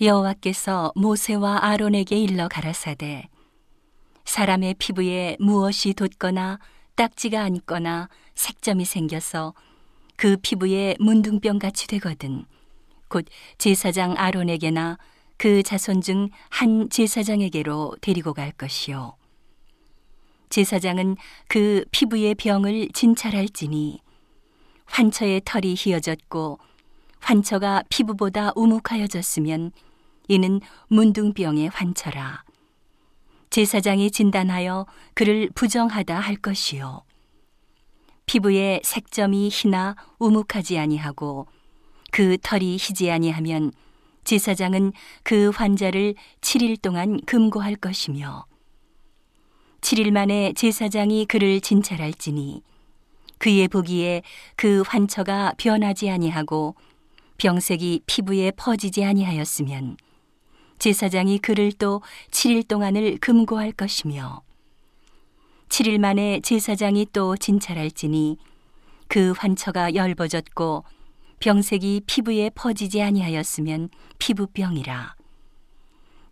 여호와께서 모세와 아론에게 일러 가라사대 사람의 피부에 무엇이 돋거나 딱지가 않거나 색점이 생겨서 그 피부에 문둥병 같이 되거든. 곧 제사장 아론에게나 그 자손 중 한 제사장에게로 데리고 갈 것이요. 제사장은 그 피부의 병을 진찰할지니 환처의 털이 휘어졌고 환처가 피부보다 우묵하여졌으면 이는 문둥병의 환처라. 제사장이 진단하여 그를 부정하다 할 것이요. 피부에 색점이 희나 우묵하지 아니하고 그 털이 희지 아니하면 제사장은 그 환자를 7일 동안 금고할 것이며 7일 만에 제사장이 그를 진찰할지니 그의 보기에 그 환처가 변하지 아니하고 병색이 피부에 퍼지지 아니하였으면 제사장이 그를 또 7일 동안을 금고할 것이며 7일 만에 제사장이 또 진찰할지니 그 환처가 엷어졌고 병색이 피부에 퍼지지 아니하였으면 피부병이라.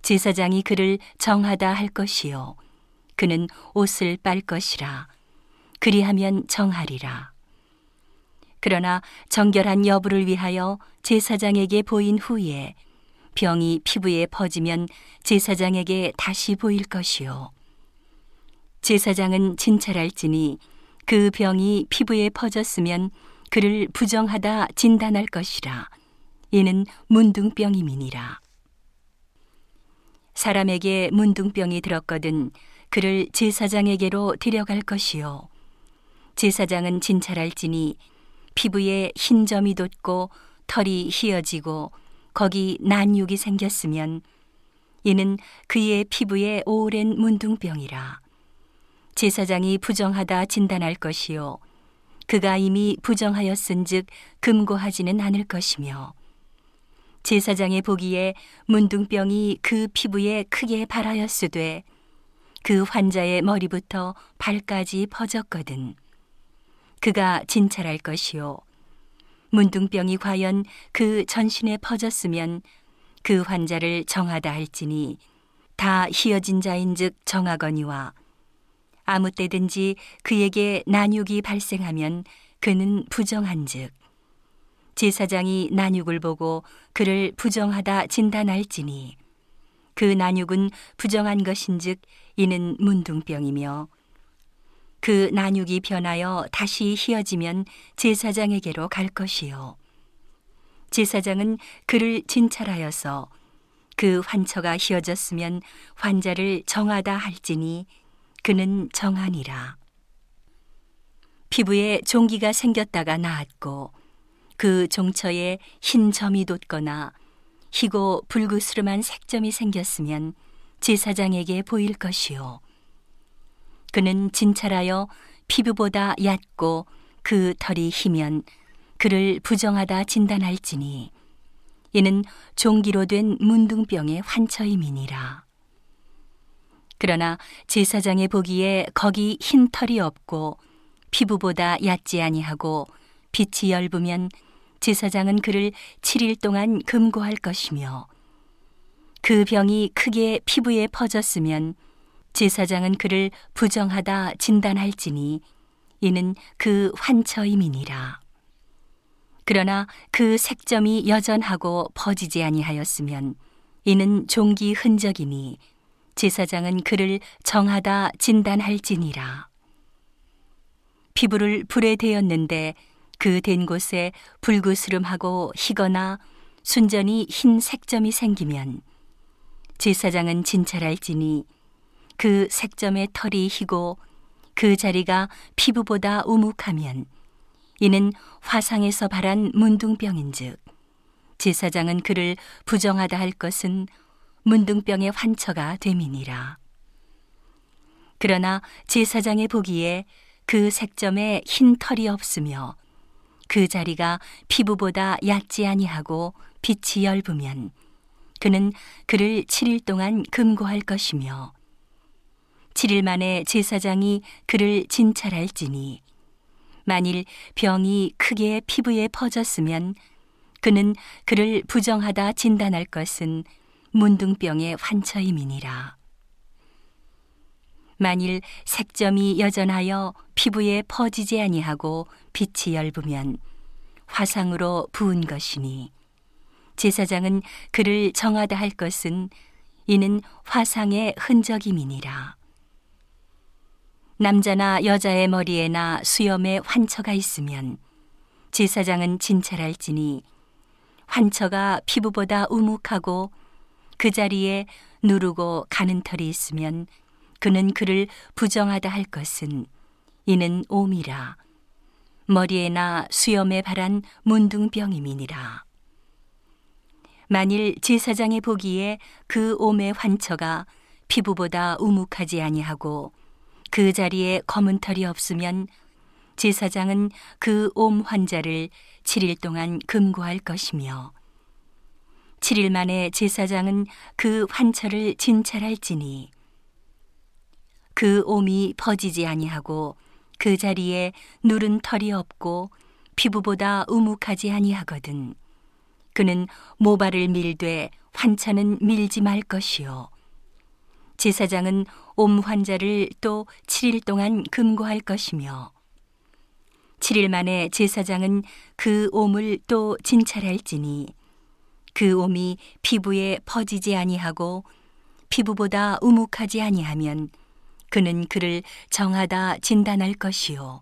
제사장이 그를 정하다 할 것이요. 그는 옷을 빨 것이라. 그리하면 정하리라 그러나 정결한 여부를 위하여 제사장에게 보인 후에 병이 피부에 퍼지면 제사장에게 다시 보일 것이요. 제사장은 진찰할지니 그 병이 피부에 퍼졌으면 그를 부정하다 진단할 것이라. 이는 문둥병임이니라. 사람에게 문둥병이 들었거든 그를 제사장에게로 데려갈 것이요. 제사장은 진찰할지니 피부에 흰 점이 돋고 털이 휘어지고 거기 난육이 생겼으면 이는 그의 피부에 오랜 문둥병이라 제사장이 부정하다 진단할 것이요. 그가 이미 부정하였은즉 금고하지는 않을 것이며 제사장의 보기에 문둥병이 그 피부에 크게 발하였으되 그 환자의 머리부터 발까지 퍼졌거든 그가 진찰할 것이요. 문둥병이 과연 그 전신에 퍼졌으면 그 환자를 정하다 할지니 다 희어진 자인즉 정하거니와 아무 때든지 그에게 난육이 발생하면 그는 부정한즉 제사장이 난육을 보고 그를 부정하다 진단할지니 그 난육은 부정한 것인즉 이는 문둥병이며 그 난육이 변하여 다시 휘어지면 제사장에게로 갈 것이요. 제사장은 그를 진찰하여서 그 환처가 휘어졌으면 환자를 정하다 할지니 그는 정하니라. 피부에 종기가 생겼다가 나았고 그 종처에 흰 점이 돋거나 희고 불그스름한 색점이 생겼으면 제사장에게 보일 것이요. 그는 진찰하여 피부보다 얕고 그 털이 희면 그를 부정하다 진단할지니 이는 종기로 된 문둥병의 환처임이니라. 그러나 제사장의 보기에 거기 흰 털이 없고 피부보다 얕지 아니하고 빛이 엷으면 제사장은 그를 7일 동안 금고할 것이며 그 병이 크게 피부에 퍼졌으면 제사장은 그를 부정하다 진단할지니 이는 그 환처임이니라. 그러나 그 색점이 여전하고 퍼지지 아니하였으면 이는 종기 흔적이니 제사장은 그를 정하다 진단할지니라. 피부를 불에 대었는데 그 된 곳에 불구스름하고 희거나 순전히 흰 색점이 생기면 제사장은 진찰할지니 그 색점의 털이 희고 그 자리가 피부보다 우묵하면 이는 화상에서 발한 문둥병인즉 제사장은 그를 부정하다 할 것은 문둥병의 환처가 됨이니라. 그러나 제사장의 보기에 그 색점에 흰 털이 없으며 그 자리가 피부보다 얕지 아니하고 빛이 엷으면 그는 그를 7일 동안 금고할 것이며 7일 만에 제사장이 그를 진찰할지니 만일 병이 크게 피부에 퍼졌으면 그는 그를 부정하다 진단할 것은 문둥병의 환처임이니라. 만일 색점이 여전하여 피부에 퍼지지 아니하고 빛이 엷으면 화상으로 부은 것이니 제사장은 그를 정하다 할 것은 이는 화상의 흔적임이니라. 남자나 여자의 머리에나 수염에 환처가 있으면 제사장은 진찰할지니 환처가 피부보다 우묵하고 그 자리에 누르고 가는 털이 있으면 그는 그를 부정하다 할 것은 이는 옴이라. 머리에나 수염에 바란 문둥병임이니라. 만일 제사장의 보기에 그 옴의 환처가 피부보다 우묵하지 아니하고 그 자리에 검은 털이 없으면 제사장은 그 옴 환자를 7일 동안 금고할 것이며 7일 만에 제사장은 그 환처를 진찰할지니 그 옴이 퍼지지 아니하고 그 자리에 누른 털이 없고 피부보다 우묵하지 아니하거든 그는 모발을 밀되 환처는 밀지 말 것이요 제사장은 옴 환자를 또 7일 동안 금고할 것이며 7일 만에 제사장은 그 옴을 또 진찰할지니 그 옴이 피부에 퍼지지 아니하고 피부보다 우묵하지 아니하면 그는 그를 정하다 진단할 것이요.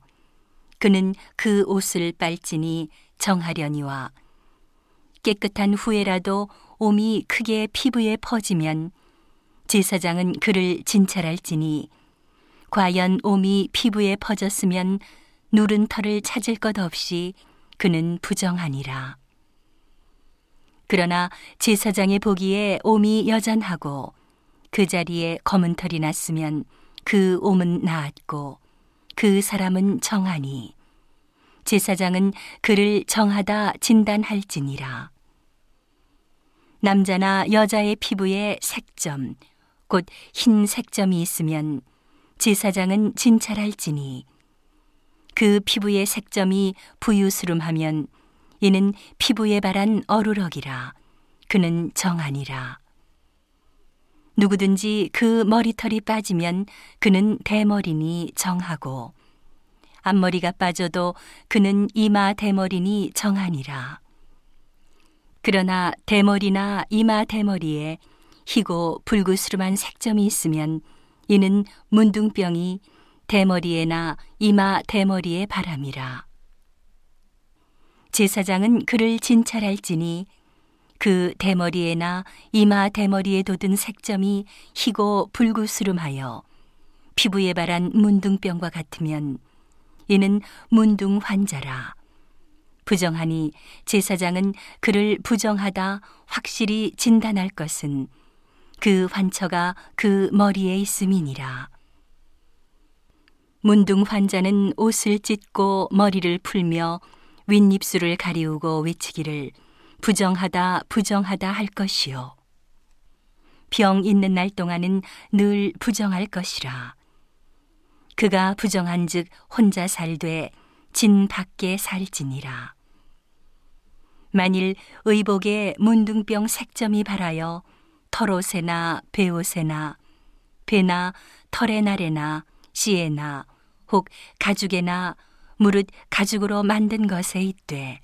그는 그 옷을 빨지니 정하려니와 깨끗한 후에라도 옴이 크게 피부에 퍼지면 제사장은 그를 진찰할지니 과연 옴이 피부에 퍼졌으면 누른 털을 찾을 것 없이 그는 부정하니라. 그러나 제사장의 보기에 옴이 여전하고 그 자리에 검은 털이 났으면 그 옴은 나았고 그 사람은 정하니 제사장은 그를 정하다 진단할지니라. 남자나 여자의 피부에 색점, 곧흰 색점이 있으면 제사장은 진찰할지니 그 피부의 색점이 부유스름하면 이는 피부에 바란 어루럭이라 그는 정하니라. 누구든지 그 머리털이 빠지면 그는 대머리니 정하고 앞머리가 빠져도 그는 이마 대머리니 정하니라. 그러나 대머리나 이마 대머리에 희고 불구스름한 색점이 있으면 이는 문둥병이 대머리에나 이마 대머리에 바람이라. 제사장은 그를 진찰할지니 그 대머리에나 이마 대머리에 돋은 색점이 희고 불구스름하여 피부에 바란 문둥병과 같으면 이는 문둥 환자라. 부정하니 제사장은 그를 부정하다 확실히 진단할 것은 그 환처가 그 머리에 있음이니라. 문둥 환자는 옷을 찢고 머리를 풀며 윗입술을 가리우고 외치기를 부정하다 부정하다 할 것이요. 병 있는 날 동안은 늘 부정할 것이라. 그가 부정한즉 혼자 살되 진 밖에 살지니라. 만일 의복에 문둥병 색점이 발하여 털옷에나 배옷에나 배나 털의 날에나 씨에나 혹 가죽에나 무릇 가죽으로 만든 것에 있되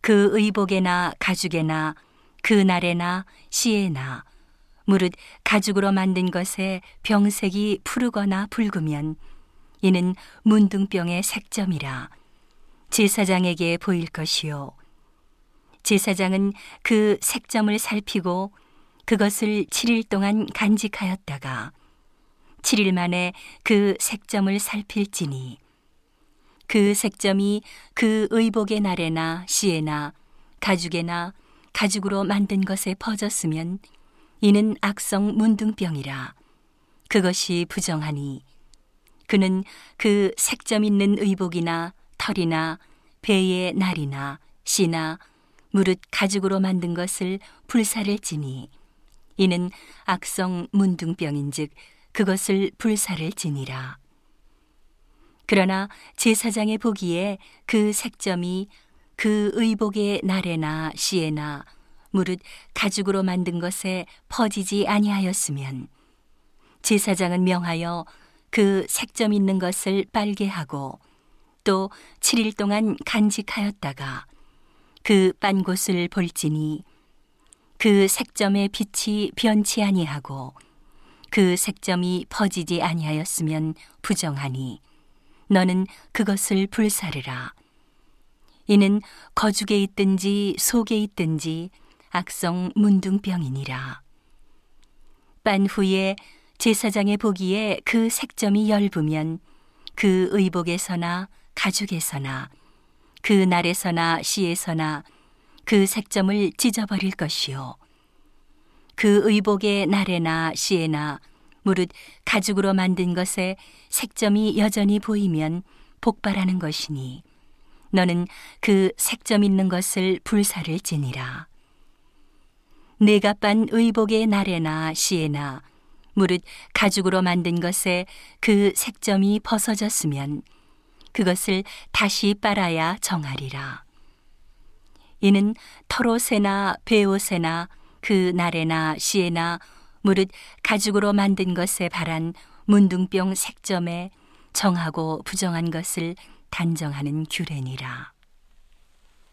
그 의복에나 가죽에나 그 날에나 씨에나 무릇 가죽으로 만든 것에 병색이 푸르거나 붉으면 이는 문둥병의 색점이라 제사장에게 보일 것이요. 제사장은 그 색점을 살피고 그것을 7일 동안 간직하였다가 7일 만에 그 색점을 살필지니 그 색점이 그 의복의 날에나 시에나 가죽에나 가죽으로 만든 것에 퍼졌으면 이는 악성 문둥병이라. 그것이 부정하니 그는 그 색점 있는 의복이나 털이나 배의 날이나 씨나 무릇 가죽으로 만든 것을 불사를 지니 이는 악성 문둥병인즉 그것을 불사를 지니라. 그러나 제사장의 보기에 그 색점이 그 의복의 날에나 시에나 무릇 가죽으로 만든 것에 퍼지지 아니하였으면 제사장은 명하여 그 색점 있는 것을 빨게 하고 또 7일 동안 간직하였다가 그 빤 곳을 볼지니 그 색점의 빛이 변치 아니하고 그 색점이 퍼지지 아니하였으면 부정하니 너는 그것을 불사르라. 이는 거죽에 있든지 속에 있든지 악성 문둥병이니라. 빤 후에 제사장의 보기에 그 색점이 엷으면 그 의복에서나 가죽에서나 그 날에서나 시에서나 그 색점을 찢어버릴 것이요. 그 의복의 날에나 시에나 무릇 가죽으로 만든 것에 색점이 여전히 보이면 복발하는 것이니 너는 그 색점 있는 것을 불사를 지니라. 내가 빤 의복의 날에나 시에나 무릇 가죽으로 만든 것에 그 색점이 벗어졌으면 그것을 다시 빨아야 정하리라. 이는 털옷에나 베옷에나 그 날에나 시에나 무릇 가죽으로 만든 것에 바란 문둥병 색점에 정하고 부정한 것을 단정하는 규례니라.